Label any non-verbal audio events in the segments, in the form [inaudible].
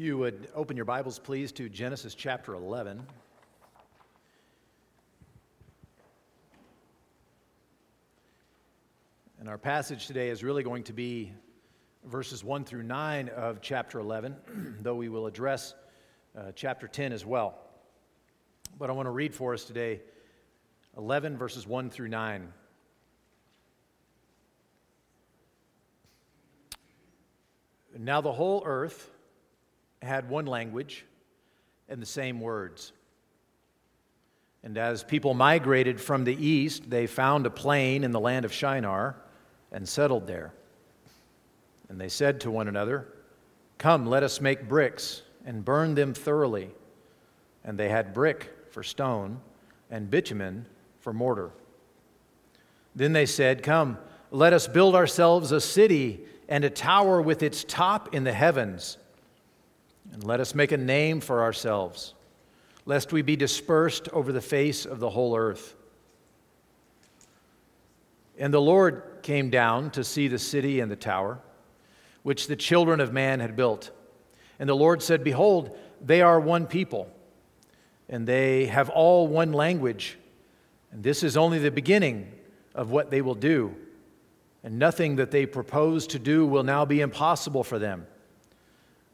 You would open your Bibles, please, to Genesis chapter 11. And our passage today is really going to be verses 1 through 9 of chapter 11, [clears throat] though we will address uh, chapter 10 as well. But I want to read for us today 11 verses 1 through 9. Now the whole earth had one language and the same words. And as people migrated from the east, they found a plain in the land of Shinar and settled there. And they said to one another, Come, let us make bricks and burn them thoroughly. And they had brick for stone and bitumen for mortar. Then they said, Come, let us build ourselves a city and a tower with its top in the heavens. And let us make a name for ourselves, lest we be dispersed over the face of the whole earth. And the Lord came down to see the city and the tower, which the children of man had built. And the Lord said, Behold, they are one people, and they have all one language. And this is only the beginning of what they will do. And nothing that they propose to do will now be impossible for them.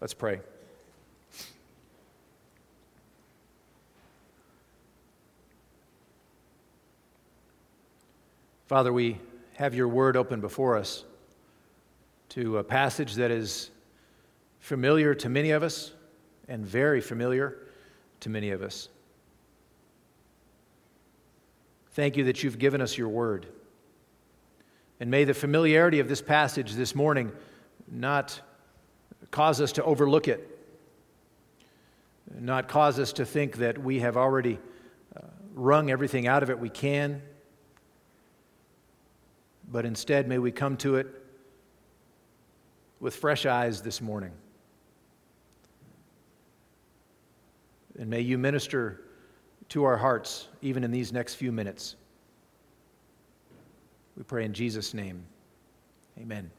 Let's pray. Father, we have your word open before us to a passage that is familiar to many of us and very familiar to many of us. Thank you that you've given us your word. And may the familiarity of this passage this morning not cause us to overlook it, not cause us to think that we have already uh, wrung everything out of it we can, but instead may we come to it with fresh eyes this morning. And may you minister to our hearts even in these next few minutes. We pray in Jesus' name. Amen.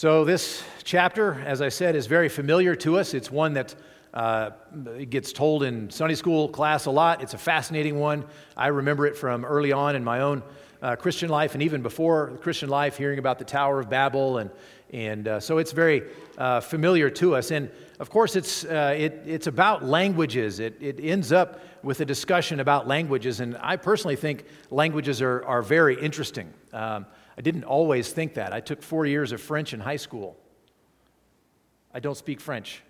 So, this chapter, as I said, is very familiar to us. It's one that uh, gets told in Sunday school class a lot. It's a fascinating one. I remember it from early on in my own uh, Christian life and even before Christian life, hearing about the Tower of Babel. And, and uh, so it's very uh, familiar to us. And of course, it's, uh, it, it's about languages. It, it ends up with a discussion about languages. And I personally think languages are, are very interesting. Um, I didn't always think that. I took four years of French in high school. I don't speak French.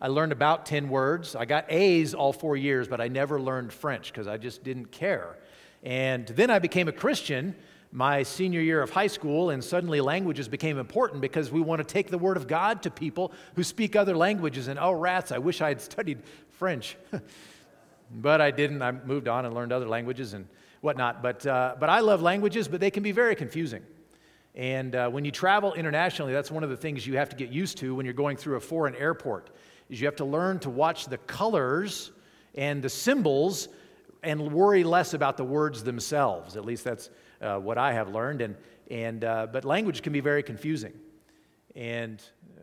I learned about 10 words. I got A's all four years, but I never learned French because I just didn't care. And then I became a Christian my senior year of high school, and suddenly languages became important because we want to take the Word of God to people who speak other languages. And oh, rats, I wish I had studied French. [laughs] but I didn't. I moved on and learned other languages. And whatnot. But, uh, but I love languages, but they can be very confusing. And uh, when you travel internationally, that's one of the things you have to get used to when you're going through a foreign airport, is you have to learn to watch the colors and the symbols and worry less about the words themselves. At least that's uh, what I have learned. And, and, uh, but language can be very confusing. And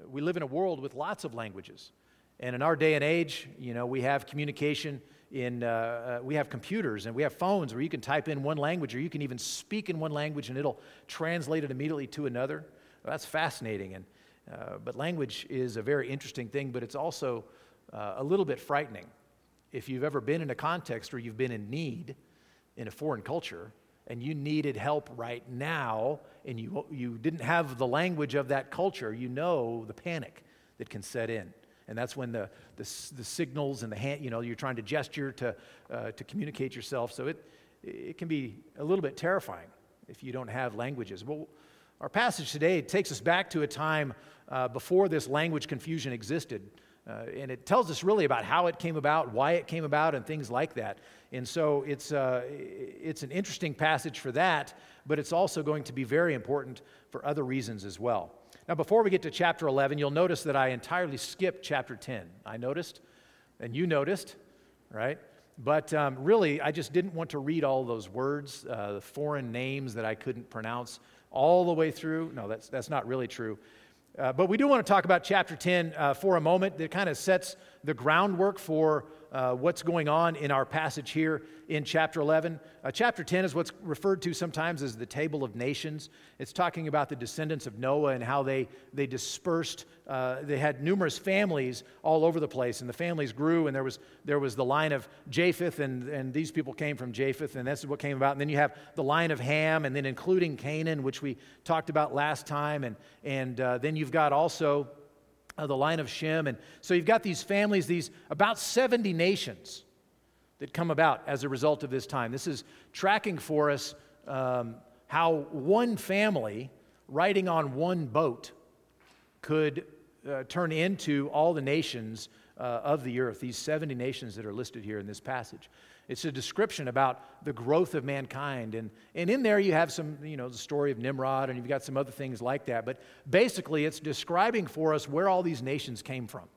we live in a world with lots of languages. And in our day and age, you know, we have communication in, uh, uh, we have computers and we have phones where you can type in one language or you can even speak in one language and it'll translate it immediately to another. Well, that's fascinating. And, uh, but language is a very interesting thing, but it's also uh, a little bit frightening. If you've ever been in a context where you've been in need in a foreign culture and you needed help right now and you, you didn't have the language of that culture, you know the panic that can set in and that's when the, the, the, signals and the hand, you know, you're trying to gesture to, uh, to communicate yourself. So it, it can be a little bit terrifying if you don't have languages. Well, our passage today takes us back to a time uh, before this language confusion existed. Uh, and it tells us really about how it came about, why it came about, and things like that. And so it's, uh, it's an interesting passage for that, but it's also going to be very important for other reasons as well. Now, before we get to chapter 11, you'll notice that I entirely skipped chapter 10. I noticed, and you noticed, right? But um, really, I just didn't want to read all those words, uh, the foreign names that I couldn't pronounce all the way through. No, that's, that's not really true. Uh, but we do want to talk about chapter 10 uh, for a moment. That kind of sets the groundwork for uh, what's going on in our passage here in chapter 11. Uh, chapter 10 is what's referred to sometimes as the Table of Nations. It's talking about the descendants of Noah and how they, they dispersed. Uh, they had numerous families all over the place, and the families grew, and there was, there was the line of Japheth, and, and these people came from Japheth, and that's what came about. And then you have the line of Ham, and then including Canaan, which we talked about last time, and, and uh, then you've got also uh, the line of Shem. And so you've got these families, these about 70 nations that come about as a result of this time. This is tracking for us um, how one family riding on one boat could uh, turn into all the nations uh, of the earth, these 70 nations that are listed here in this passage. It's a description about the growth of mankind. And, and in there, you have some, you know, the story of Nimrod, and you've got some other things like that. But basically, it's describing for us where all these nations came from.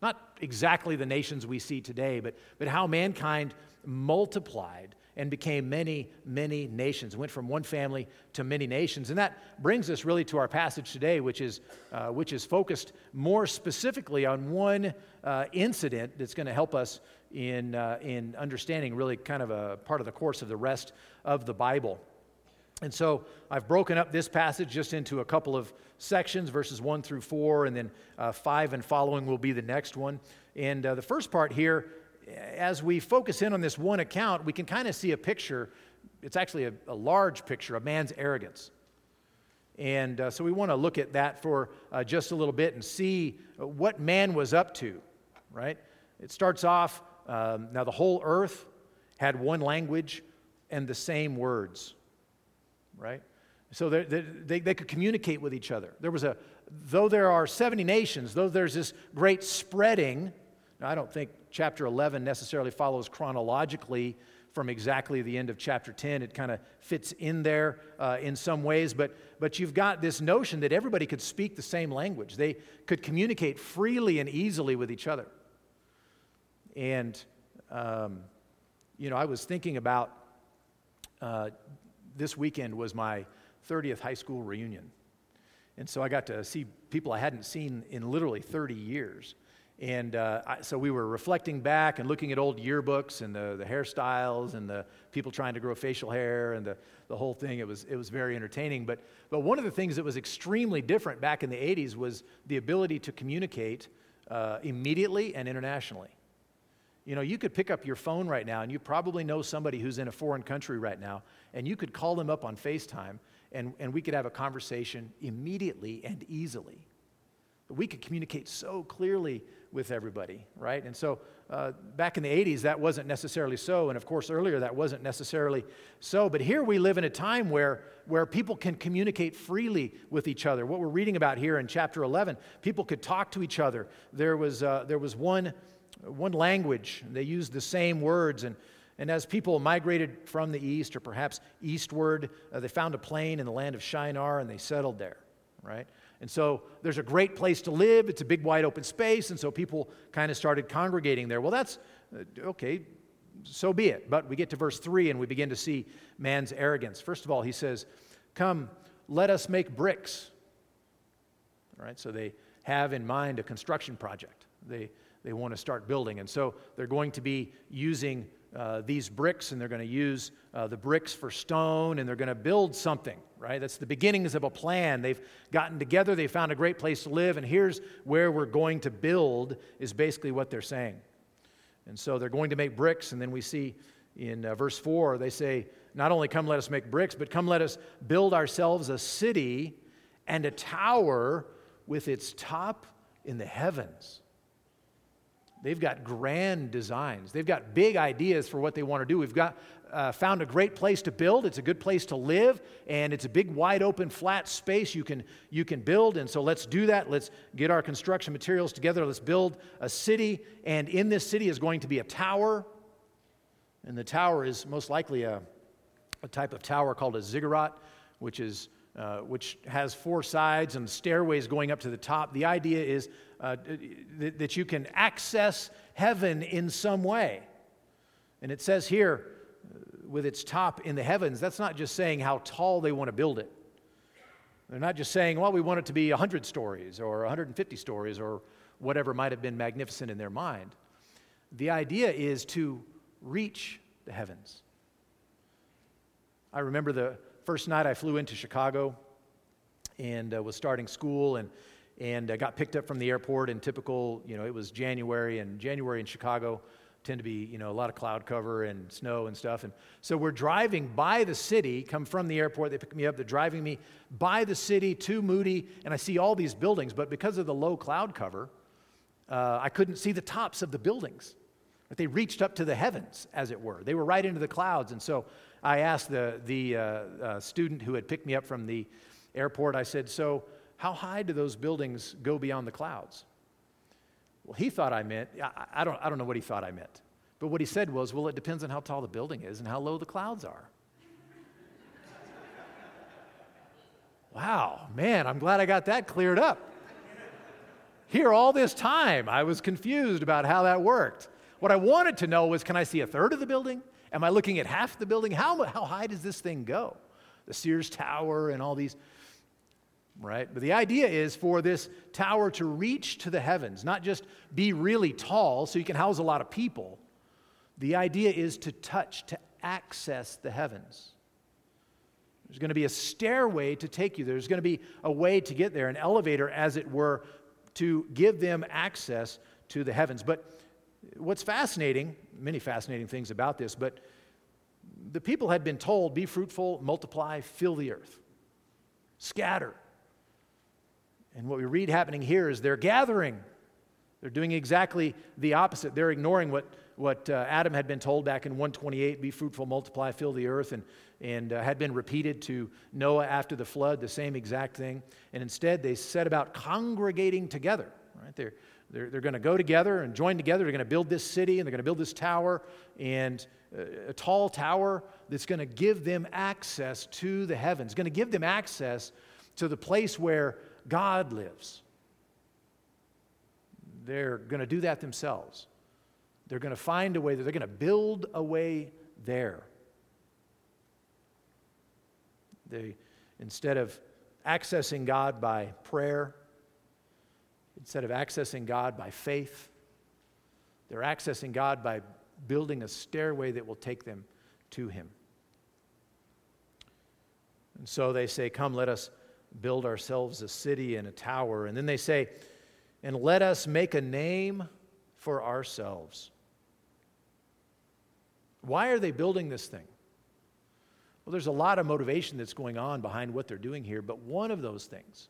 Not exactly the nations we see today, but, but how mankind multiplied and became many, many nations. Went from one family to many nations. And that brings us really to our passage today, which is, uh, which is focused more specifically on one uh, incident that's going to help us in, uh, in understanding really kind of a part of the course of the rest of the Bible. And so I've broken up this passage just into a couple of sections, verses 1 through 4, and then uh, 5 and following will be the next one. And uh, the first part here, as we focus in on this one account, we can kind of see a picture. It's actually a, a large picture of man's arrogance. And uh, so we want to look at that for uh, just a little bit and see what man was up to, right? It starts off um, now, the whole earth had one language and the same words, right? So they, they, they, could communicate with each other. There was a, though there are 70 nations, though there's this great spreading, now I don't think chapter 11 necessarily follows chronologically from exactly the end of chapter 10. It kind of fits in there uh, in some ways, but, but you've got this notion that everybody could speak the same language. They could communicate freely and easily with each other. And, um, you know, I was thinking about uh, this weekend was my 30th high school reunion. And so I got to see people I hadn't seen in literally 30 years. And uh, I, so we were reflecting back and looking at old yearbooks and the, the hairstyles and the people trying to grow facial hair and the, the whole thing. It was, it was very entertaining. But, but one of the things that was extremely different back in the 80s was the ability to communicate uh, immediately and internationally. You know, you could pick up your phone right now, and you probably know somebody who's in a foreign country right now, and you could call them up on FaceTime, and, and we could have a conversation immediately and easily. We could communicate so clearly with everybody, right? And so uh, back in the 80s, that wasn't necessarily so. And of course, earlier, that wasn't necessarily so. But here we live in a time where, where people can communicate freely with each other. What we're reading about here in chapter 11, people could talk to each other. There was, uh, there was one one language. They used the same words. And, and as people migrated from the east or perhaps eastward, uh, they found a plain in the land of Shinar and they settled there, right? And so there's a great place to live. It's a big, wide open space. And so people kind of started congregating there. Well, that's uh, okay, so be it. But we get to verse 3 and we begin to see man's arrogance. First of all, he says, Come, let us make bricks. All right, so they have in mind a construction project. They, they want to start building. And so they're going to be using uh, these bricks and they're going to use uh, the bricks for stone and they're going to build something, right? That's the beginnings of a plan. They've gotten together, they found a great place to live, and here's where we're going to build, is basically what they're saying. And so they're going to make bricks, and then we see in uh, verse 4, they say, Not only come let us make bricks, but come let us build ourselves a city and a tower with its top in the heavens. They've got grand designs. They've got big ideas for what they want to do. We've got uh, found a great place to build. It's a good place to live, and it's a big, wide open, flat space you can, you can build. And so let's do that. Let's get our construction materials together. Let's build a city. And in this city is going to be a tower. And the tower is most likely a, a type of tower called a ziggurat, which is uh, which has four sides and stairways going up to the top. The idea is uh, th- that you can access heaven in some way. And it says here, uh, with its top in the heavens, that's not just saying how tall they want to build it. They're not just saying, well, we want it to be 100 stories or 150 stories or whatever might have been magnificent in their mind. The idea is to reach the heavens. I remember the first night I flew into Chicago and uh, was starting school and and uh, got picked up from the airport in typical, you know, it was January and January in Chicago tend to be, you know, a lot of cloud cover and snow and stuff. And so we're driving by the city, come from the airport, they pick me up, they're driving me by the city to Moody, and I see all these buildings, but because of the low cloud cover, uh, I couldn't see the tops of the buildings. But they reached up to the heavens, as it were. They were right into the clouds. And so I asked the, the uh, uh, student who had picked me up from the airport, I said, So, how high do those buildings go beyond the clouds? Well, he thought I meant, I, I, don't, I don't know what he thought I meant. But what he said was, Well, it depends on how tall the building is and how low the clouds are. [laughs] wow, man, I'm glad I got that cleared up. Here, all this time, I was confused about how that worked. What I wanted to know was can I see a third of the building? Am I looking at half the building? How, how high does this thing go? The Sears Tower and all these, right? But the idea is for this tower to reach to the heavens, not just be really tall so you can house a lot of people. The idea is to touch, to access the heavens. There's going to be a stairway to take you there. There's going to be a way to get there, an elevator, as it were, to give them access to the heavens. But what's fascinating, many fascinating things about this, but the people had been told be fruitful, multiply, fill the earth, scatter. And what we read happening here is they're gathering. They're doing exactly the opposite. They're ignoring what, what uh, Adam had been told back in 128 be fruitful, multiply, fill the earth, and, and uh, had been repeated to Noah after the flood, the same exact thing. And instead, they set about congregating together. Right? They're, they're, they're going to go together and join together. They're going to build this city and they're going to build this tower and uh, a tall tower that's going to give them access to the heavens, going to give them access to the place where God lives. They're going to do that themselves. They're going to find a way, they're going to build a way there. They, instead of accessing God by prayer, instead of accessing God by faith, they're accessing God by building a stairway that will take them to Him. And so they say, Come, let us build ourselves a city and a tower. And then they say, And let us make a name for ourselves. Why are they building this thing? Well, there's a lot of motivation that's going on behind what they're doing here, but one of those things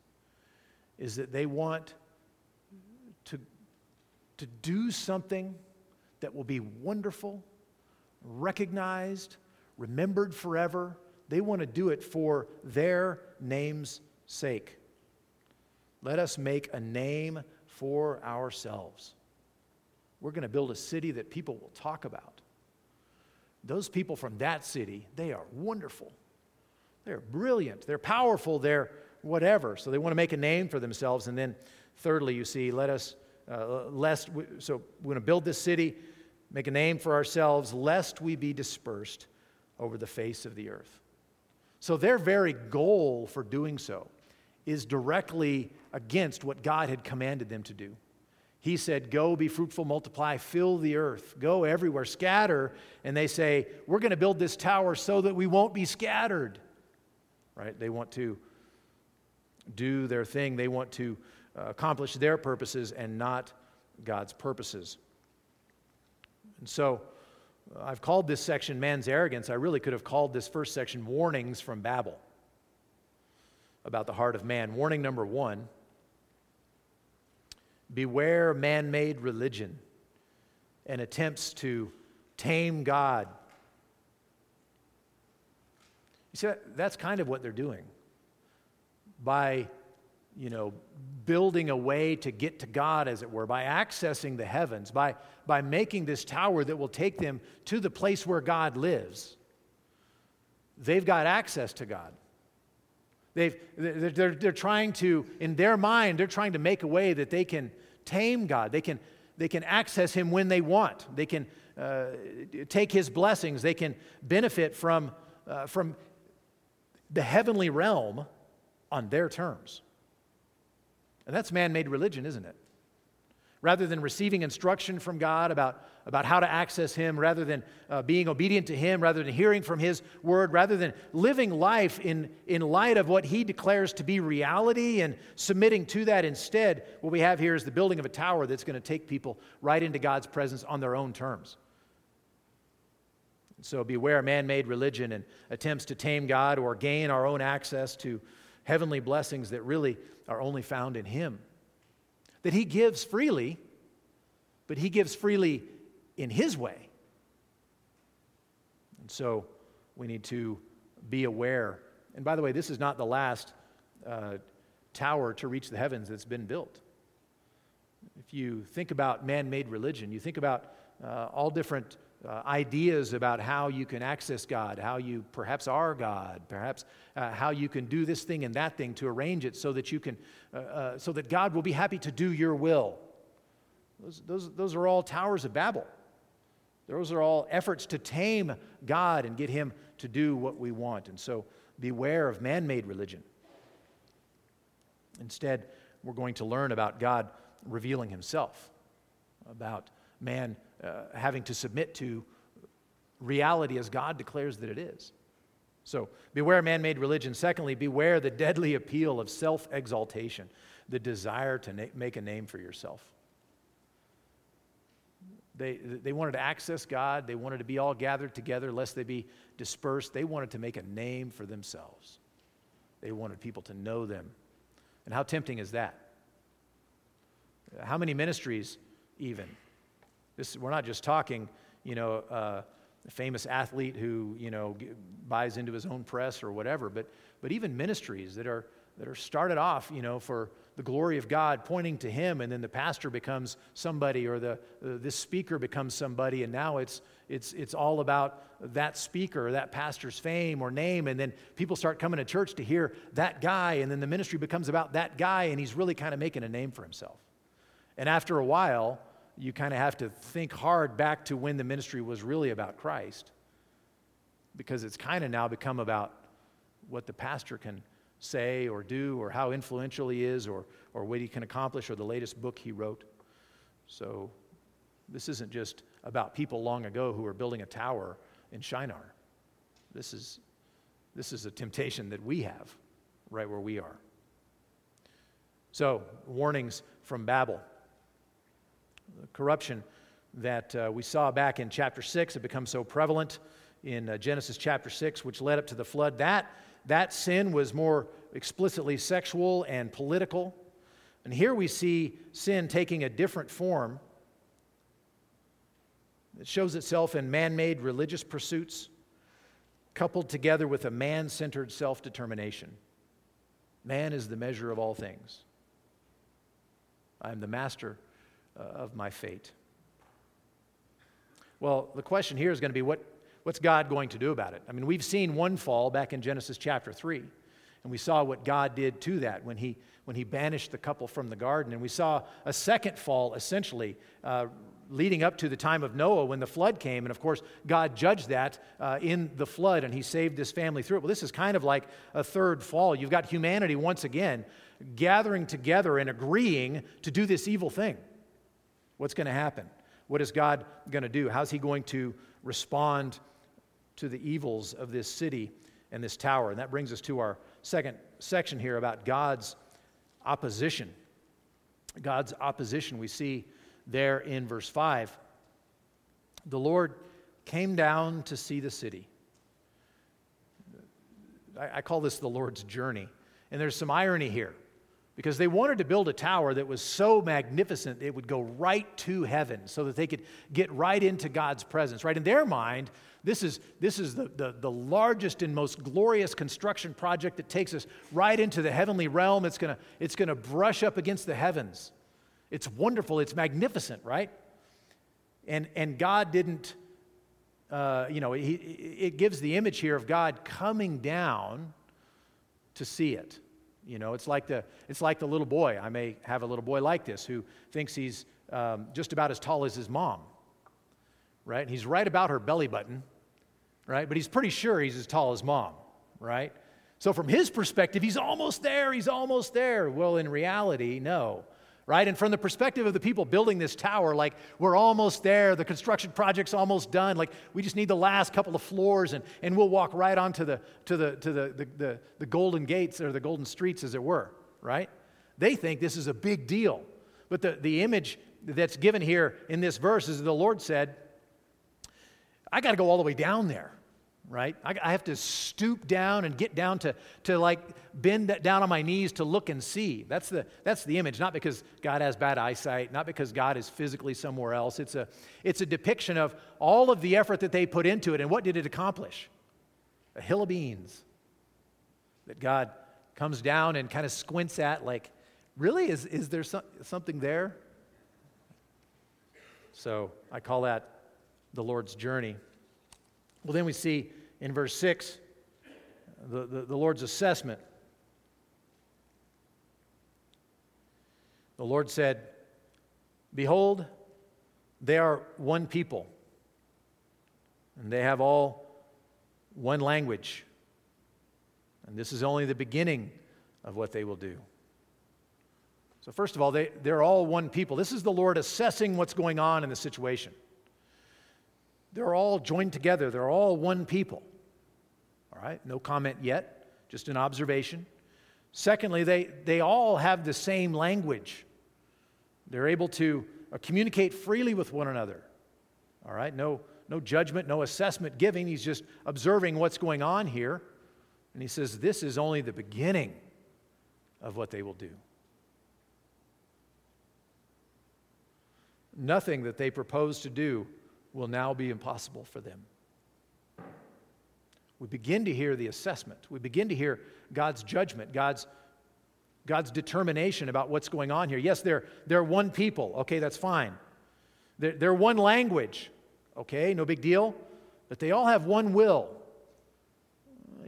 is that they want to do something that will be wonderful, recognized, remembered forever. They want to do it for their name's sake. Let us make a name for ourselves. We're going to build a city that people will talk about. Those people from that city, they are wonderful. They're brilliant. They're powerful. They're whatever. So they want to make a name for themselves. And then, thirdly, you see, let us, uh, lest, we, so we're going to build this city, make a name for ourselves, lest we be dispersed over the face of the earth. So their very goal for doing so is directly against what God had commanded them to do. He said, Go, be fruitful, multiply, fill the earth, go everywhere, scatter. And they say, We're going to build this tower so that we won't be scattered. Right? They want to do their thing, they want to accomplish their purposes and not God's purposes. And so uh, I've called this section Man's Arrogance. I really could have called this first section Warnings from Babel about the heart of man. Warning number one Beware man made religion and attempts to tame God You see, that's kind of what they're doing. By, you know, building a way to get to God, as it were, by accessing the heavens, by, by making this tower that will take them to the place where God lives, they've got access to God. They've, they're, they're, trying to, in their mind, they're trying to make a way that they can tame God. They can, they can access Him when they want. They can uh, take His blessings. They can benefit from, uh, from the heavenly realm on their terms. And that's man made religion, isn't it? Rather than receiving instruction from God about, about how to access Him, rather than uh, being obedient to Him, rather than hearing from His word, rather than living life in, in light of what He declares to be reality and submitting to that instead, what we have here is the building of a tower that's going to take people right into God's presence on their own terms. So beware man made religion and attempts to tame God or gain our own access to heavenly blessings that really are only found in Him that He gives freely, but He gives freely in His way. And so we need to be aware. And by the way, this is not the last uh, tower to reach the heavens that's been built. If you think about man made religion, you think about uh, all different uh, ideas about how you can access God, how you perhaps are God, perhaps uh, how you can do this thing and that thing to arrange it so that you can, uh, uh, so that God will be happy to do your will. Those, those, those are all towers of Babel. Those are all efforts to tame God and get Him to do what we want. And so beware of man made religion. Instead, we're going to learn about God revealing Himself, about man uh, having to submit to reality as God declares that it is. So, beware man made religion. Secondly, beware the deadly appeal of self exaltation, the desire to na- make a name for yourself. They, they wanted to access God. They wanted to be all gathered together lest they be dispersed. They wanted to make a name for themselves. They wanted people to know them. And how tempting is that? How many ministries, even, this, we're not just talking, you know, uh, a famous athlete who, you know, buys into his own press or whatever, but, but even ministries that are, that are started off, you know, for the glory of God, pointing to Him, and then the pastor becomes somebody, or the, uh, this speaker becomes somebody, and now it's, it's, it's all about that speaker, or that pastor's fame or name, and then people start coming to church to hear that guy, and then the ministry becomes about that guy, and he's really kind of making a name for himself. And after a while, you kind of have to think hard back to when the ministry was really about Christ because it's kind of now become about what the pastor can say or do or how influential he is or, or what he can accomplish or the latest book he wrote. So this isn't just about people long ago who were building a tower in Shinar. This is, this is a temptation that we have right where we are. So, warnings from Babel corruption that uh, we saw back in chapter 6 had become so prevalent in uh, Genesis chapter 6, which led up to the flood. That, that sin was more explicitly sexual and political. And here we see sin taking a different form. It shows itself in man made religious pursuits, coupled together with a man centered self determination. Man is the measure of all things. I am the master uh, of my fate. Well, the question here is going to be what, what's God going to do about it? I mean, we've seen one fall back in Genesis chapter 3, and we saw what God did to that when he, when he banished the couple from the garden. And we saw a second fall, essentially, uh, leading up to the time of Noah when the flood came. And of course, God judged that uh, in the flood, and he saved this family through it. Well, this is kind of like a third fall. You've got humanity once again gathering together and agreeing to do this evil thing. What's going to happen? What is God going to do? How's He going to respond to the evils of this city and this tower? And that brings us to our second section here about God's opposition. God's opposition we see there in verse 5. The Lord came down to see the city. I, I call this the Lord's journey. And there's some irony here because they wanted to build a tower that was so magnificent it would go right to heaven so that they could get right into God's presence. Right in their mind, this is, this is the, the, the largest and most glorious construction project that takes us right into the heavenly realm. It's going to it's going to brush up against the heavens. It's wonderful, it's magnificent, right? And, and God didn't, uh, you know, he, it gives the image here of God coming down to see it. You know, it's like the, it's like the little boy. I may have a little boy like this who thinks he's um, just about as tall as his mom, right? And he's right about her belly button, right? But he's pretty sure he's as tall as mom, right? So from his perspective, he's almost there, he's almost there. Well, in reality, no right? And from the perspective of the people building this tower, like we're almost there, the construction project's almost done, like we just need the last couple of floors and, and we'll walk right onto the, to the, to the, the, the, the golden gates or the golden streets, as it were, right? They think this is a big deal. But the, the image that's given here in this verse is the Lord said, I got to go all the way down there right? I, I, have to stoop down and get down to, to like bend down on my knees to look and see. That's the, that's the image, not because God has bad eyesight, not because God is physically somewhere else. It's a, it's a depiction of all of the effort that they put into it and what did it accomplish? A hill of beans that God comes down and kind of squints at, like, really? Is, is there some, something there? So I call that the Lord's journey. Well, then we see in verse 6 the, the, the Lord's assessment. The Lord said, Behold, they are one people, and they have all one language. And this is only the beginning of what they will do. So, first of all, they, they're all one people. This is the Lord assessing what's going on in the situation. They're all joined together, they're all one people. All right, no comment yet, just an observation. Secondly, they, they all have the same language. They're able to uh, communicate freely with one another. All right, no, no judgment, no assessment giving. He's just observing what's going on here. And he says, This is only the beginning of what they will do. Nothing that they propose to do will now be impossible for them. We begin to hear the assessment. We begin to hear God's judgment, God's, God's determination about what's going on here. Yes, they're, they're one people. Okay, that's fine. They're, they're one language. Okay, no big deal. But they all have one will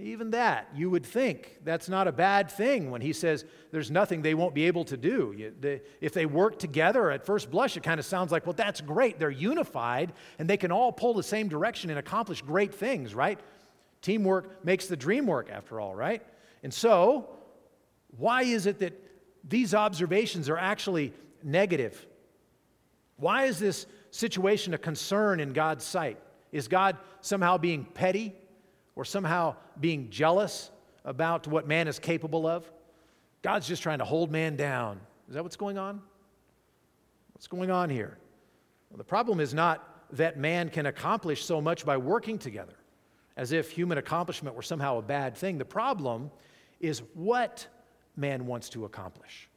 even that, you would think that's not a bad thing when he says there's nothing they won't be able to do. You, they, if they work together, at first blush, it kind of sounds like, well, that's great. They're unified and they can all pull the same direction and accomplish great things, right? Teamwork makes the dream work, after all, right? And so, why is it that these observations are actually negative? Why is this situation a concern in God's sight? Is God somehow being petty? Or somehow being jealous about what man is capable of. God's just trying to hold man down. Is that what's going on? What's going on here? Well, the problem is not that man can accomplish so much by working together, as if human accomplishment were somehow a bad thing. The problem is what man wants to accomplish.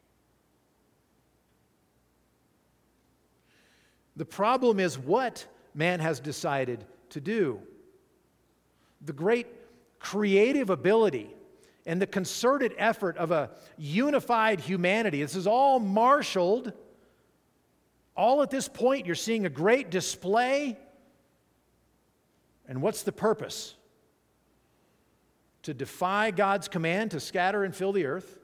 The problem is what man has decided to do the great creative ability and the concerted effort of a unified humanity. This is all marshaled. All at this point, you're seeing a great display. And what's the purpose? To defy God's command to scatter and fill the earth,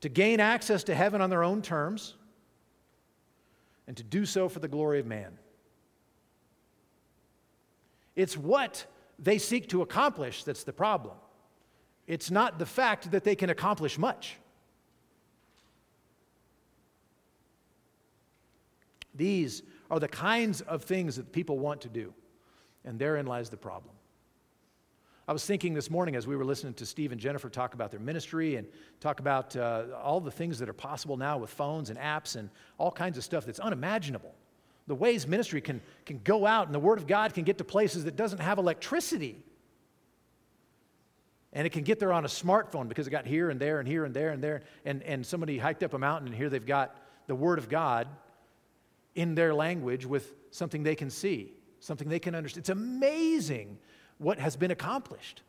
to gain access to heaven on their own terms, and to do so for the glory of man. It's what they seek to accomplish that's the problem. It's not the fact that they can accomplish much. These are the kinds of things that people want to do, and therein lies the problem. I was thinking this morning as we were listening to Steve and Jennifer talk about their ministry and talk about uh, all the things that are possible now with phones and apps and all kinds of stuff that's unimaginable the ways ministry can, can go out and the Word of God can get to places that doesn't have electricity. And it can get there on a smartphone because it got here and there and here and there and there. And, and somebody hiked up a mountain and here they've got the Word of God in their language with something they can see, something they can understand. It's amazing what has been accomplished.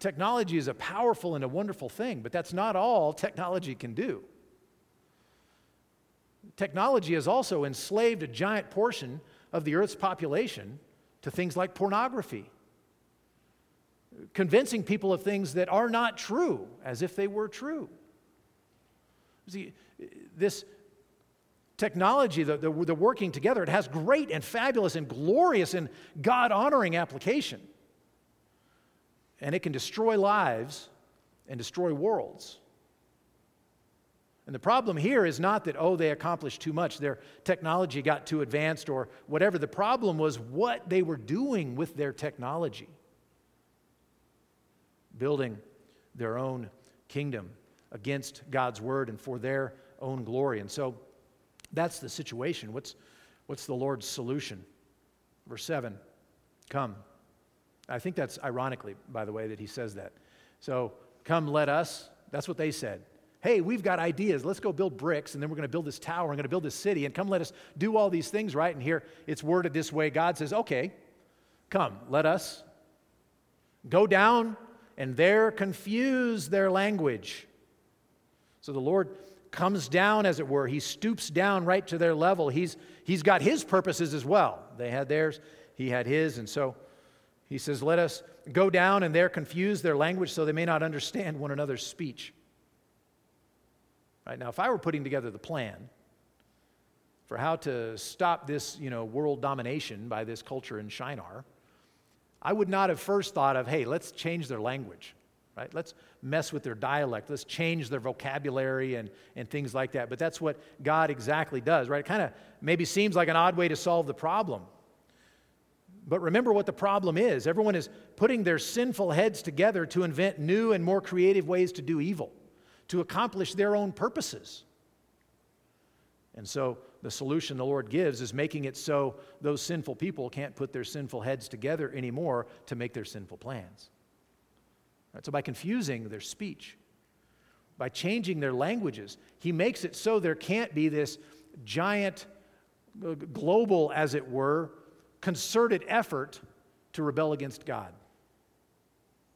Technology is a powerful and a wonderful thing, but that's not all technology can do. Technology has also enslaved a giant portion of the earth's population to things like pornography, convincing people of things that are not true as if they were true. See, this technology, the, the, the working together, it has great and fabulous and glorious and God honoring application. And it can destroy lives and destroy worlds. And the problem here is not that, oh, they accomplished too much, their technology got too advanced or whatever. The problem was what they were doing with their technology, building their own kingdom against God's word and for their own glory. And so that's the situation. What's, what's the Lord's solution? Verse 7 Come. I think that's ironically, by the way, that he says that. So, come, let us. That's what they said. Hey, we've got ideas. Let's go build bricks, and then we're going to build this tower. We're going to build this city, and come let us do all these things, right? And here it's worded this way God says, okay, come, let us go down and there confuse their language. So the Lord comes down, as it were. He stoops down right to their level. He's, he's got his purposes as well. They had theirs, he had his. And so he says, Let us go down and there confuse their language so they may not understand one another's speech. Right now, if I were putting together the plan for how to stop this, you know, world domination by this culture in Shinar, I would not have first thought of, hey, let's change their language right? Let's mess with their dialect. Let's change their vocabulary and, and things like that. But that's what God exactly does, right? It kind of maybe seems like an odd way to solve the problem. But remember what the problem is. Everyone is putting their sinful heads together to invent new and more creative ways to do evil, to accomplish their own purposes. And so the solution the Lord gives is making it so those sinful people can't put their sinful heads together anymore to make their sinful plans. Right? So, by confusing their speech, by changing their languages, he makes it so there can't be this giant, uh, global, as it were, concerted effort to rebel against God.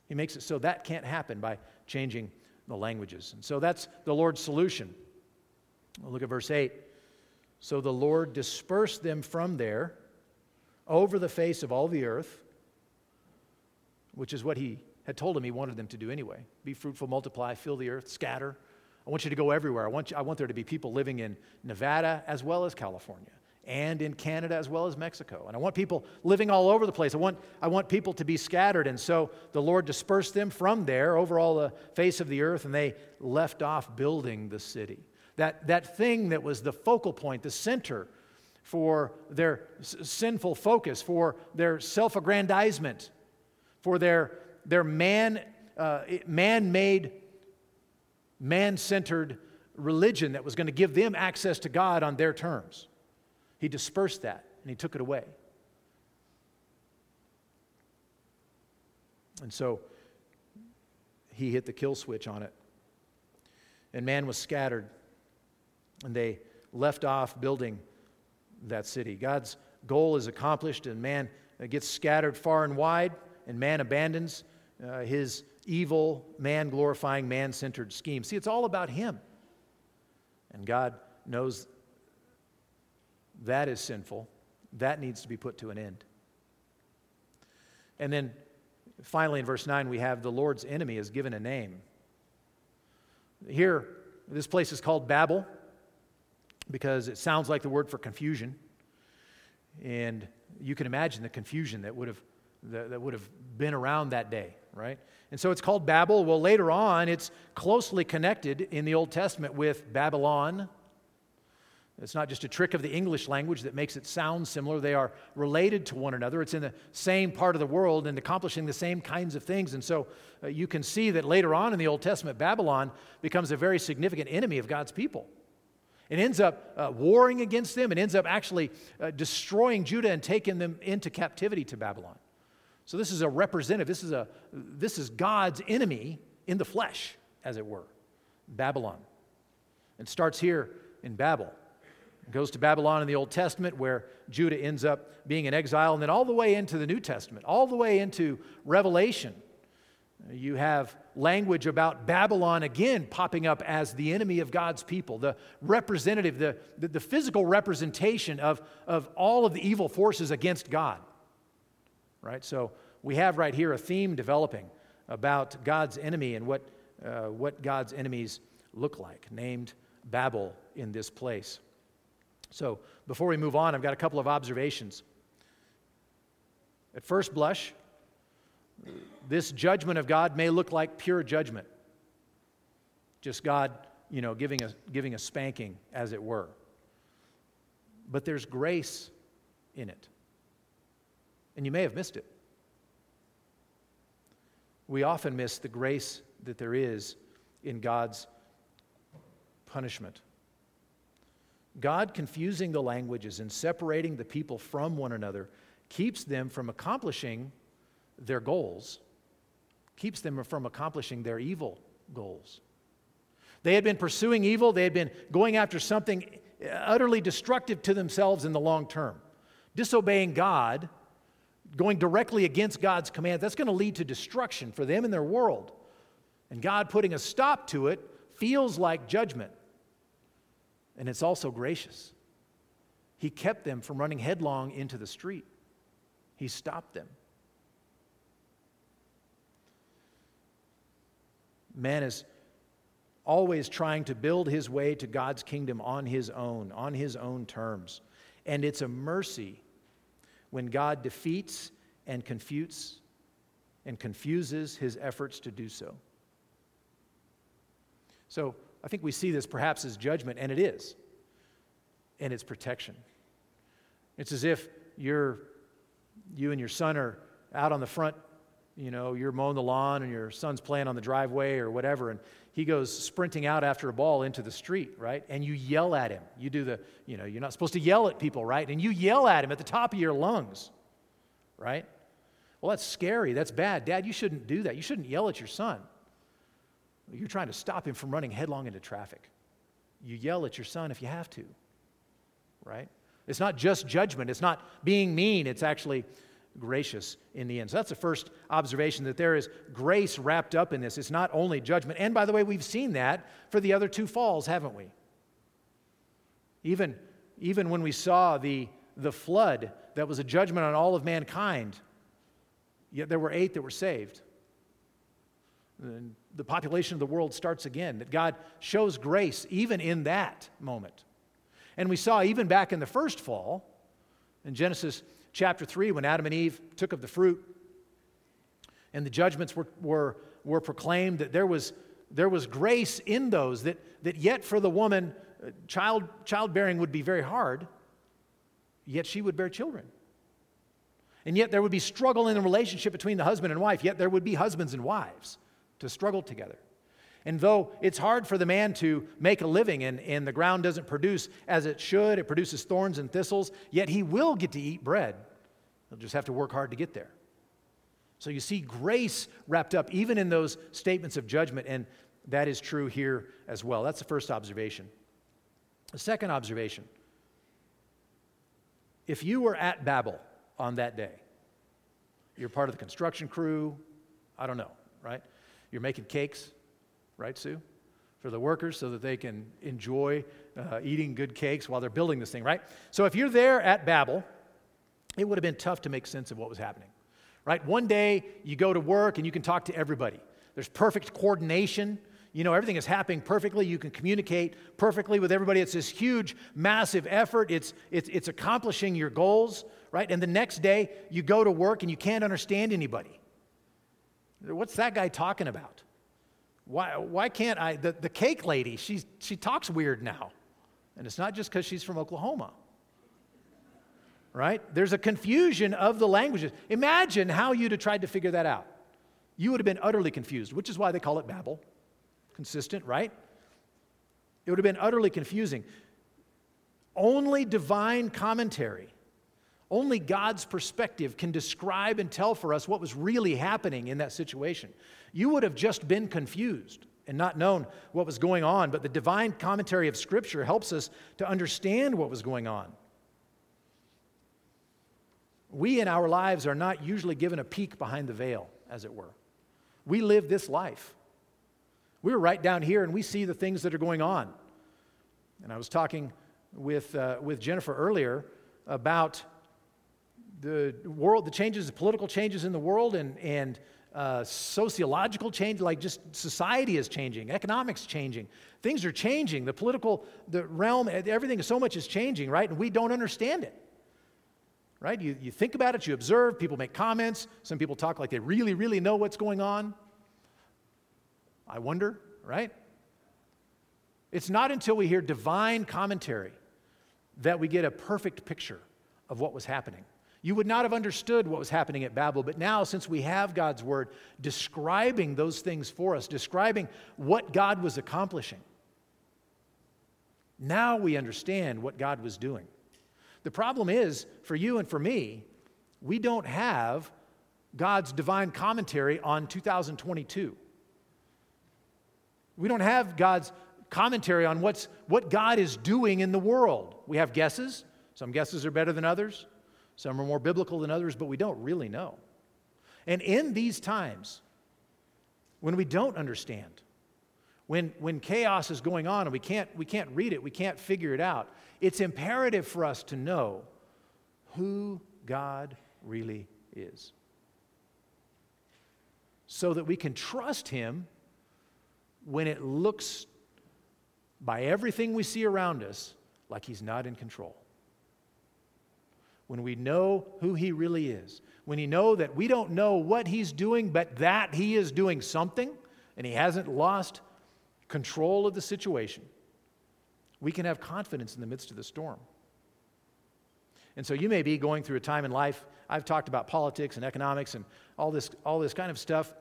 He makes it so that can't happen by changing the languages. And so that's the Lord's solution. We'll look at verse 8. So the Lord dispersed them from there over the face of all the earth, which is what he had told him he wanted them to do anyway be fruitful, multiply, fill the earth, scatter. I want you to go everywhere. I want, you, I want there to be people living in Nevada as well as California and in Canada as well as Mexico. And I want people living all over the place. I want, I want people to be scattered. And so the Lord dispersed them from there over all the face of the earth, and they left off building the city. That, that thing that was the focal point, the center for their s- sinful focus, for their self aggrandizement, for their their man, uh, man-made, man-centered religion that was going to give them access to God on their terms. He dispersed that and he took it away. And so he hit the kill switch on it. And man was scattered, and they left off building that city. God's goal is accomplished, and man gets scattered far and wide, and man abandons uh, his evil, man glorifying, man centered scheme. See, it's all about him. And God knows that is sinful. That needs to be put to an end. And then finally, in verse 9, we have the Lord's enemy is given a name. Here, this place is called Babel because it sounds like the word for confusion. And you can imagine the confusion that would have, that, that would have been around that day right? And so it's called Babel. Well, later on, it's closely connected in the Old Testament with Babylon. It's not just a trick of the English language that makes it sound similar. They are related to one another. It's in the same part of the world and accomplishing the same kinds of things. And so uh, you can see that later on in the Old Testament, Babylon becomes a very significant enemy of God's people. It ends up uh, warring against them. It ends up actually uh, destroying Judah and taking them into captivity to Babylon. So this is a representative. This is, a, this is God's enemy in the flesh, as it were Babylon. It starts here in Babel. Goes to Babylon in the Old Testament, where Judah ends up being in exile, and then all the way into the New Testament, all the way into Revelation. You have language about Babylon again popping up as the enemy of God's people, the representative, the, the, the, physical representation of, of all of the evil forces against God. Right? So we have right here a theme developing about God's enemy and what, uh, what God's enemies look like, named Babel in this place. So before we move on, I've got a couple of observations. At first blush, this judgment of God may look like pure judgment. Just God, you know, giving a, giving a spanking, as it were. But there's grace in it. And you may have missed it. We often miss the grace that there is in God's punishment. God confusing the languages and separating the people from one another keeps them from accomplishing their goals, keeps them from accomplishing their evil goals. They had been pursuing evil, they had been going after something utterly destructive to themselves in the long term. Disobeying God, going directly against God's command, that's going to lead to destruction for them and their world. And God putting a stop to it feels like judgment. And it's also gracious. He kept them from running headlong into the street, He stopped them. Man is always trying to build his way to God's kingdom on his own, on his own terms. And it's a mercy when God defeats and confutes and confuses his efforts to do so. So I think we see this perhaps as judgment, and it is, and it's protection. It's as if you're, you and your son are out on the front you know, you're mowing the lawn and your son's playing on the driveway or whatever, and he goes sprinting out after a ball into the street, right? And you yell at him. You do the, you know, you're not supposed to yell at people, right? And you yell at him at the top of your lungs, right? Well, that's scary. That's bad. Dad, you shouldn't do that. You shouldn't yell at your son. You're trying to stop him from running headlong into traffic. You yell at your son if you have to, right? It's not just judgment, it's not being mean, it's actually gracious in the end. So that's the first observation that there is grace wrapped up in this. It's not only judgment. And by the way, we've seen that for the other two falls, haven't we? Even, even when we saw the, the flood that was a judgment on all of mankind, yet there were eight that were saved. And the population of the world starts again, that God shows grace even in that moment. And we saw even back in the first fall, in Genesis chapter 3 when Adam and Eve took of the fruit and the judgments were, were, were proclaimed, that there was, there was grace in those, that, that yet for the woman, uh, child, childbearing would be very hard, yet she would bear children. And yet there would be struggle in the relationship between the husband and wife, yet there would be husbands and wives to struggle together. And though it's hard for the man to make a living and, and the ground doesn't produce as it should, it produces thorns and thistles, yet he will get to eat bread. He'll just have to work hard to get there. So you see grace wrapped up even in those statements of judgment, and that is true here as well. That's the first observation. The second observation if you were at Babel on that day, you're part of the construction crew, I don't know, right? You're making cakes, right, Sue? For the workers so that they can enjoy uh, eating good cakes while they're building this thing, right? So if you're there at Babel, it would have been tough to make sense of what was happening, right? One day you go to work and you can talk to everybody. There's perfect coordination. You know, everything is happening perfectly. You can communicate perfectly with everybody. It's this huge, massive effort. It's, it's, it's accomplishing your goals, right? And the next day you go to work and you can't understand anybody. What's that guy talking about? Why, why can't I? The, the cake lady, she's, she talks weird now. And it's not just because she's from Oklahoma. Right? There's a confusion of the languages. Imagine how you'd have tried to figure that out. You would have been utterly confused, which is why they call it Babel. Consistent, right? It would have been utterly confusing. Only divine commentary Only God's perspective can describe and tell for us what was really happening in that situation. You would have just been confused and not known what was going on, but the divine commentary of Scripture helps us to understand what was going on. We in our lives are not usually given a peek behind the veil, as it were. We live this life. We're right down here and we see the things that are going on. And I was talking with, uh, with Jennifer earlier about the world, the changes, the political changes in the world, and, and uh, sociological change, like just society is changing, economics changing, things are changing. The political, the realm, everything, so much is changing, right? And we don't understand it, right? You, you think about it, you observe, people make comments. Some people talk like they really, really know what's going on. I wonder, right? It's not until we hear divine commentary that we get a perfect picture of what was happening. You would not have understood what was happening at Babel, but now, since we have God's word describing those things for us, describing what God was accomplishing, now we understand what God was doing. The problem is, for you and for me, we don't have God's divine commentary on 2022. We don't have God's commentary on what's, what God is doing in the world. We have guesses. Some guesses are better than others. Some are more biblical than others, but we don't really know. And in these times, when we don't understand, when, when chaos is going on and we can't, we can't read it, we can't figure it out, it's imperative for us to know who God really is. So that we can trust Him when it looks, by everything we see around us, like He's not in control when we know who He really is, when we know that we don't know what He's doing, but that He is doing something and He hasn't lost control of the situation, we can have confidence in the midst of the storm. And so you may be going through a time in life. I've talked about politics and economics and all this, all this kind of stuff.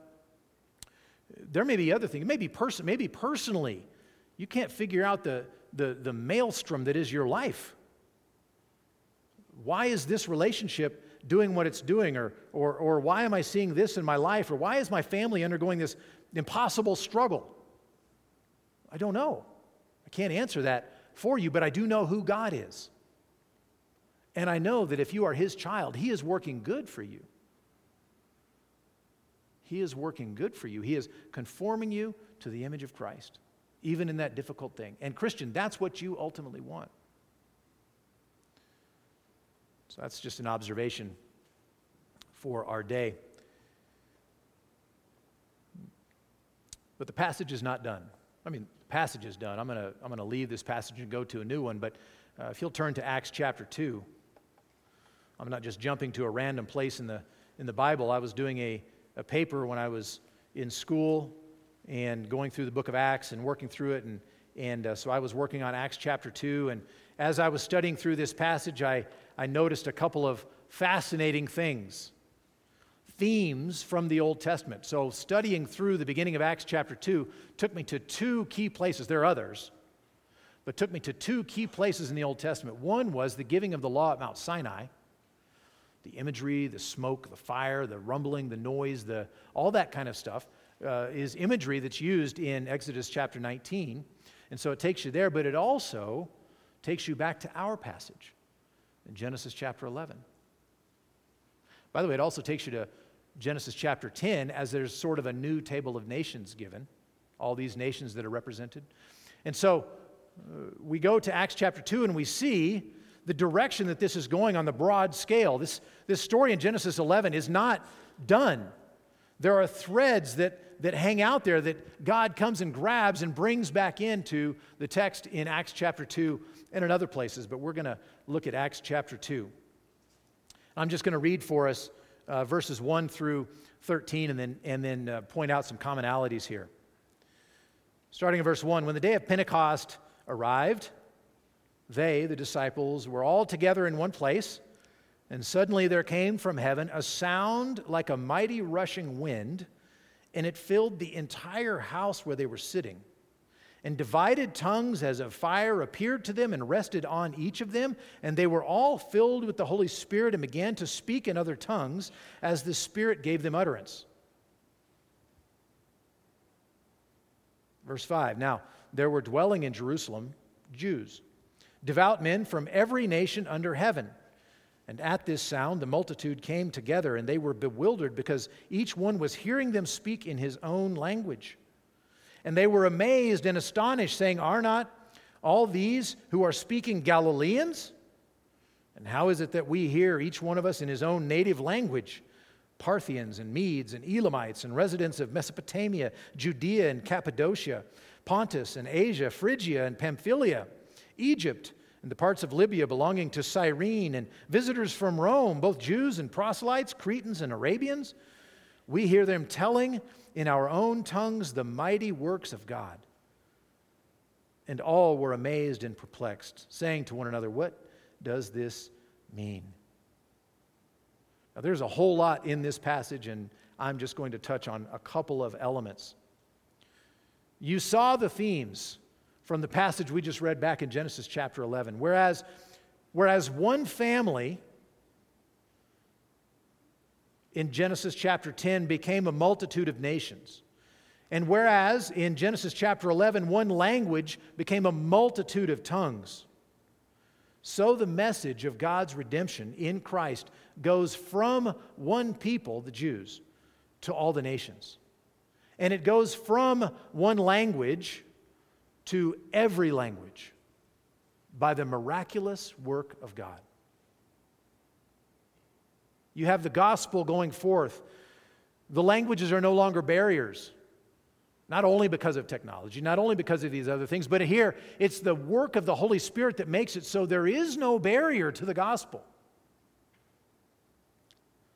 There may be other things. Maybe, pers- maybe personally, you can't figure out the, the, the maelstrom that is your life why is this relationship doing what it's doing? Or, or, or why am I seeing this in my life? Or why is my family undergoing this impossible struggle? I don't know. I can't answer that for you, but I do know who God is. And I know that if you are His child, He is working good for you. He is working good for you. He is conforming you to the image of Christ, even in that difficult thing. And, Christian, that's what you ultimately want. So that's just an observation for our day. But the passage is not done. I mean, the passage is done. I'm going to I'm to leave this passage and go to a new one. But uh, if you'll turn to Acts chapter 2, I'm not just jumping to a random place in the, in the Bible. I was doing a, a paper when I was in school and going through the book of Acts and working through it. And, and uh, so I was working on Acts chapter 2. And as I was studying through this passage, I, I noticed a couple of fascinating things, themes from the Old Testament. So, studying through the beginning of Acts chapter 2 took me to two key places. There are others, but took me to two key places in the Old Testament. One was the giving of the law at Mount Sinai. The imagery, the smoke, the fire, the rumbling, the noise, the, all that kind of stuff uh, is imagery that's used in Exodus chapter 19. And so it takes you there, but it also takes you back to our passage in Genesis chapter 11. By the way, it also takes you to Genesis chapter 10 as there's sort of a new table of nations given, all these nations that are represented. And so uh, we go to Acts chapter 2 and we see the direction that this is going on the broad scale. This, this story in Genesis 11 is not done. There are threads that, that hang out there that God comes and grabs and brings back into the text in Acts chapter 2 and in other places, but we're going to look at Acts chapter 2. I'm just going to read for us uh, verses 1 through 13 and then, and then uh, point out some commonalities here. Starting in verse 1 When the day of Pentecost arrived, they, the disciples, were all together in one place, and suddenly there came from heaven a sound like a mighty rushing wind, and it filled the entire house where they were sitting. And divided tongues as of fire appeared to them and rested on each of them. And they were all filled with the Holy Spirit and began to speak in other tongues as the Spirit gave them utterance. Verse 5 Now there were dwelling in Jerusalem Jews, devout men from every nation under heaven. And at this sound, the multitude came together, and they were bewildered because each one was hearing them speak in his own language. And they were amazed and astonished, saying, Are not all these who are speaking Galileans? And how is it that we hear, each one of us in his own native language? Parthians and Medes and Elamites and residents of Mesopotamia, Judea and Cappadocia, Pontus and Asia, Phrygia and Pamphylia, Egypt and the parts of Libya belonging to Cyrene, and visitors from Rome, both Jews and proselytes, Cretans and Arabians. We hear them telling in our own tongues the mighty works of God. And all were amazed and perplexed, saying to one another, What does this mean? Now, there's a whole lot in this passage, and I'm just going to touch on a couple of elements. You saw the themes from the passage we just read back in Genesis chapter 11. Whereas, whereas one family in Genesis chapter 10 became a multitude of nations. And whereas in Genesis chapter 11, one language became a multitude of tongues, so the message of God's redemption in Christ goes from one people, the Jews, to all the nations. And it goes from one language to every language by the miraculous work of God. You have the gospel going forth. The languages are no longer barriers, not only because of technology, not only because of these other things, but here it's the work of the Holy Spirit that makes it so there is no barrier to the gospel.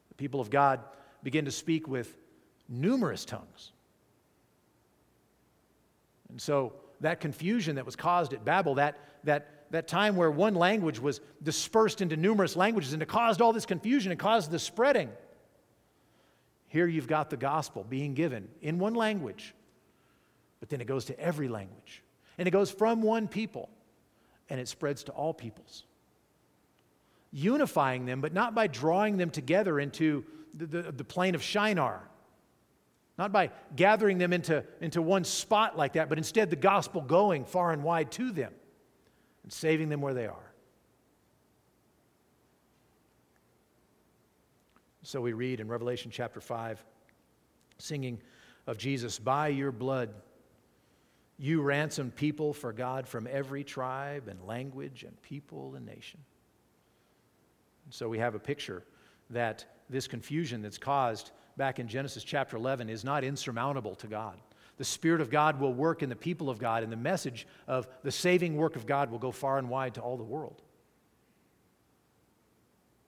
The people of God begin to speak with numerous tongues. And so that confusion that was caused at Babel, that, that, that time where one language was dispersed into numerous languages and it caused all this confusion, it caused the spreading. Here you've got the gospel being given in one language, but then it goes to every language. And it goes from one people and it spreads to all peoples. Unifying them, but not by drawing them together into the, the, the plain of Shinar not by gathering them into, into one spot like that, but instead the gospel going far and wide to them and saving them where they are. So we read in Revelation chapter 5, singing of Jesus, By your blood, you ransomed people for God from every tribe and language and people and nation. And so we have a picture that this confusion that's caused back in Genesis chapter 11 is not insurmountable to God. The Spirit of God will work in the people of God, and the message of the saving work of God will go far and wide to all the world.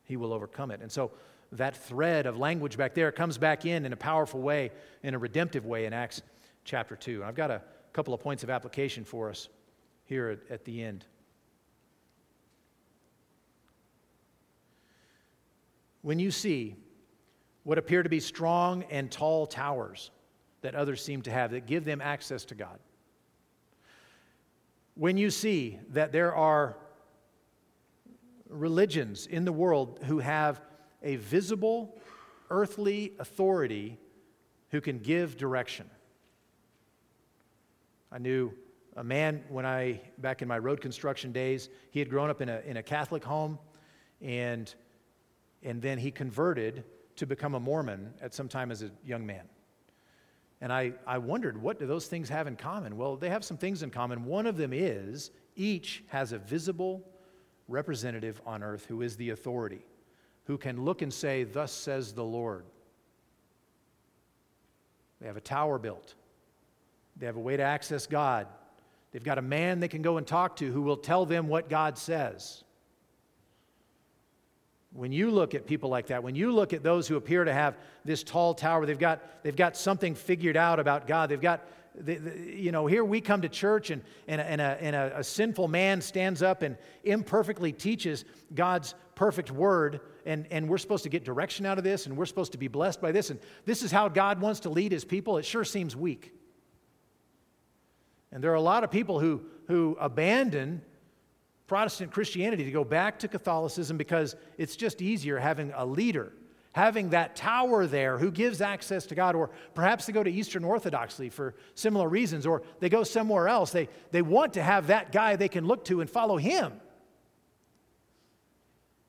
He will overcome it. And so that thread of language back there comes back in in a powerful way, in a redemptive way in Acts chapter 2. And I've got a couple of points of application for us here at, at the end. When you see what appear to be strong and tall towers that others seem to have that give them access to God. When you see that there are religions in the world who have a visible earthly authority who can give direction. I knew a man when I, back in my road construction days, he had grown up in a, in a Catholic home and, and then he converted to become a Mormon at some time as a young man. And I, I wondered, what do those things have in common? Well, they have some things in common. One of them is each has a visible representative on earth who is the authority, who can look and say, Thus says the Lord. They have a tower built, they have a way to access God. They've got a man they can go and talk to who will tell them what God says. When you look at people like that, when you look at those who appear to have this tall tower, they've got, they've got something figured out about God. They've got, you know, here we come to church and, and, a, and, a, and a, a sinful man stands up and imperfectly teaches God's perfect word, and, and we're supposed to get direction out of this, and we're supposed to be blessed by this, and this is how God wants to lead his people. It sure seems weak. And there are a lot of people who, who abandon Protestant Christianity to go back to Catholicism because it's just easier having a leader, having that tower there who gives access to God, or perhaps they go to Eastern Orthodoxy for similar reasons, or they go somewhere else. They, they want to have that guy they can look to and follow him.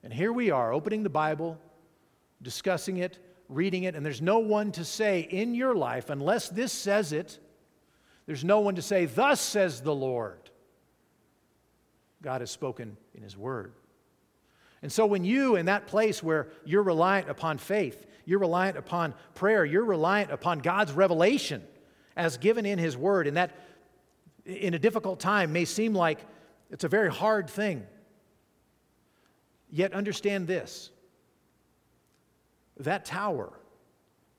And here we are, opening the Bible, discussing it, reading it, and there's no one to say in your life, unless this says it, there's no one to say, Thus says the Lord. God has spoken in His Word. And so, when you, in that place where you're reliant upon faith, you're reliant upon prayer, you're reliant upon God's revelation as given in His Word, and that in a difficult time may seem like it's a very hard thing. Yet, understand this that tower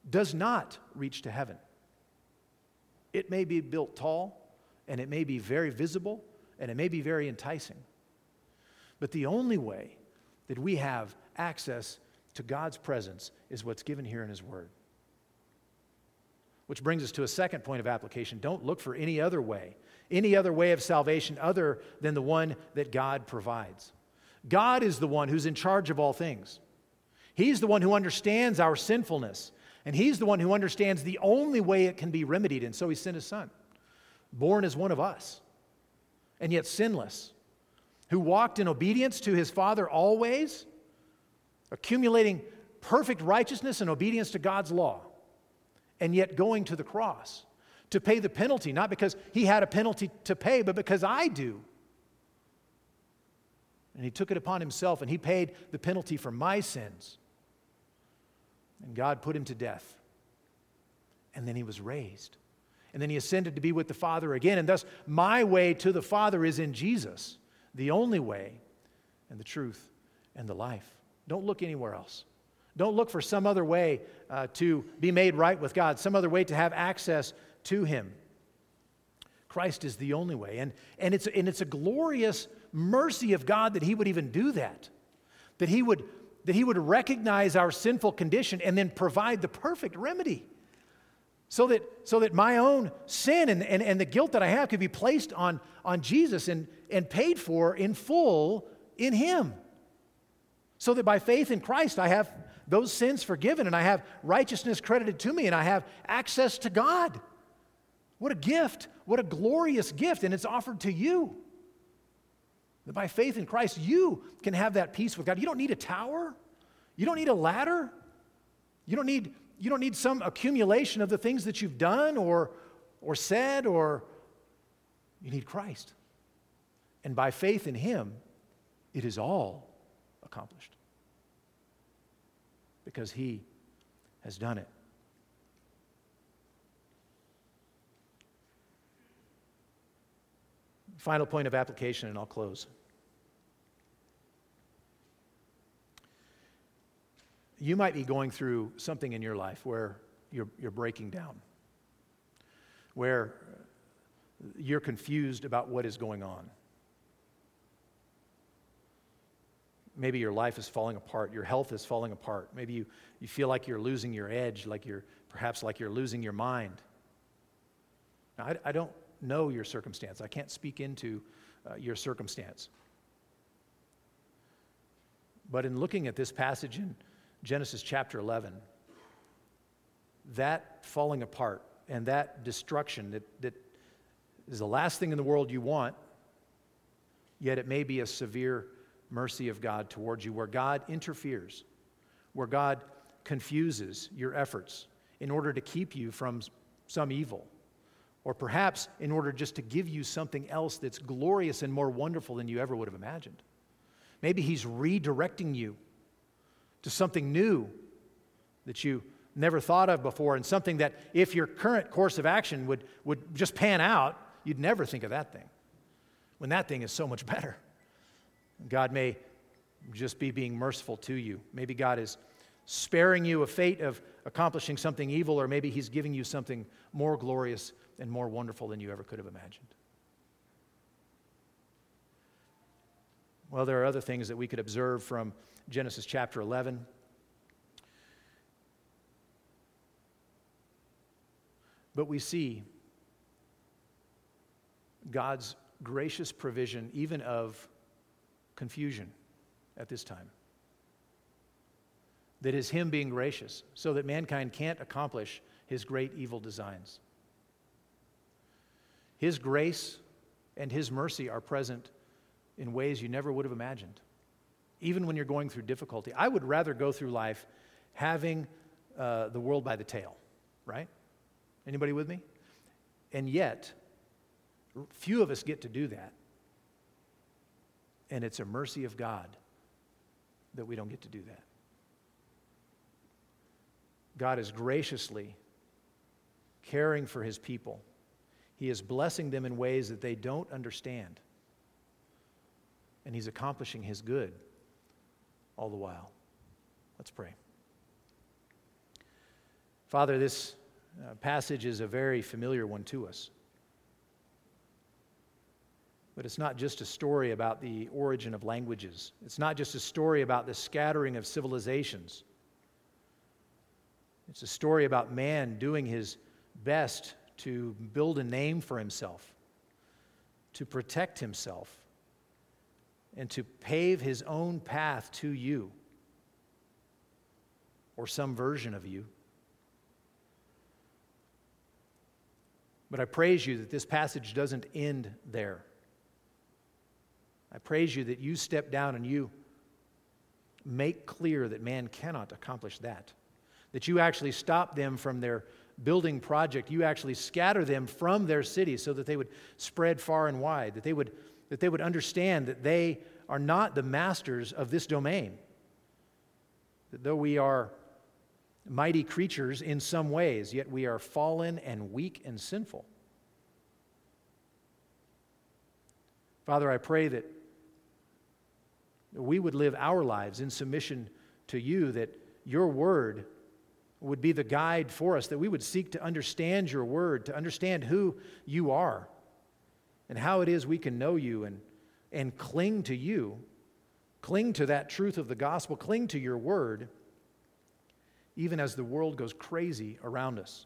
does not reach to heaven. It may be built tall, and it may be very visible, and it may be very enticing. But the only way that we have access to God's presence is what's given here in His Word. Which brings us to a second point of application. Don't look for any other way, any other way of salvation other than the one that God provides. God is the one who's in charge of all things. He's the one who understands our sinfulness. And He's the one who understands the only way it can be remedied. And so He sent His Son, born as one of us, and yet sinless, who walked in obedience to His Father always, accumulating perfect righteousness and obedience to God's law, and yet going to the cross to pay the penalty, not because He had a penalty to pay, but because I do. And He took it upon Himself and He paid the penalty for my sins. And God put him to death. And then he was raised. And then he ascended to be with the Father again. And thus, my way to the Father is in Jesus, the only way and the truth and the life. Don't look anywhere else. Don't look for some other way uh, to be made right with God, some other way to have access to Him. Christ is the only way. And, and, it's, and it's a glorious mercy of God that He would even do that, that He would that He would recognize our sinful condition and then provide the perfect remedy. So that, so that my own sin and, and, and the guilt that I have could be placed on, on Jesus and, and paid for in full in Him. So that by faith in Christ, I have those sins forgiven and I have righteousness credited to me and I have access to God. What a gift! What a glorious gift, and it's offered to you. That by faith in Christ, you can have that peace with God. You don't need a tower. You don't need a ladder. You don't need, you don't need some accumulation of the things that you've done or, or said, or you need Christ. And by faith in Him, it is all accomplished. Because He has done it. Final point of application, and I'll close. You might be going through something in your life where you're, you're breaking down, where you're confused about what is going on. Maybe your life is falling apart, your health is falling apart. Maybe you, you feel like you're losing your edge, like you're perhaps like you're losing your mind. Now, I, I don't know your circumstance. I can't speak into uh, your circumstance. But in looking at this passage in Genesis chapter 11, that falling apart and that destruction that, that is the last thing in the world you want, yet it may be a severe mercy of God towards you, where God interferes, where God confuses your efforts in order to keep you from some evil. Or perhaps in order just to give you something else that's glorious and more wonderful than you ever would have imagined. Maybe He's redirecting you to something new that you never thought of before, and something that if your current course of action would, would just pan out, you'd never think of that thing. When that thing is so much [laughs] better. God may just be being merciful to you. Maybe God is sparing you a fate of accomplishing something evil, or maybe He's giving you something more glorious and more wonderful than you ever could have imagined. Well, there are other things that we could observe from Genesis chapter 11. But we see God's gracious provision, even of confusion at this time. That is Him being gracious, so that mankind can't accomplish His great evil designs. His grace and His mercy are present in ways you never would have imagined, even when you're going through difficulty. I would rather go through life having uh, the world by the tail, right? Anybody with me? And yet, few of us get to do that. And it's a mercy of God that we don't get to do that. God is graciously caring for his people. He is blessing them in ways that they don't understand. And he's accomplishing his good all the while. Let's pray. Father, this uh, passage is a very familiar one to us. But it's not just a story about the origin of languages. It's not just a story about the scattering of civilizations. It's a story about man doing his best to build a name for himself, to protect himself, and to pave his own path to you or some version of you. But I praise you that this passage doesn't end there. I praise you that you step down and you make clear that man cannot accomplish that. That you actually stop them from their building project. You actually scatter them from their city so that they would spread far and wide, that they would, that they would understand that they are not the masters of this domain. That though we are mighty creatures in some ways, yet we are fallen and weak and sinful. Father, I pray that we would live our lives in submission to you, that your word would be the guide for us, that we would seek to understand your word, to understand who you are, and how it is we can know you and, and cling to you, cling to that truth of the gospel, cling to your word, even as the world goes crazy around us.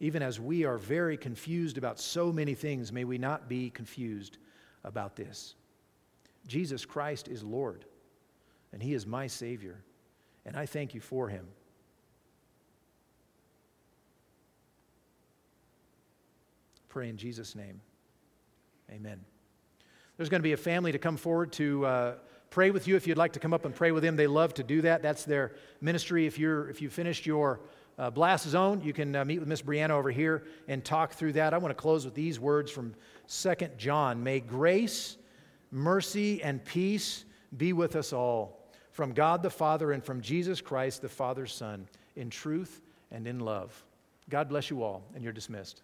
Even as we are very confused about so many things, may we not be confused about this. Jesus Christ is Lord, and He is my Savior, and I thank you for Him. Pray in Jesus' name. Amen. There's going to be a family to come forward to uh, pray with you if you'd like to come up and pray with them. They love to do that. That's their ministry. If you're if you finished your uh, blast zone, you can uh, meet with Miss Brianna over here and talk through that. I want to close with these words from Second John. May grace mercy, and peace be with us all from God the Father and from Jesus Christ, the Father's Son, in truth and in love. God bless you all, and you're dismissed.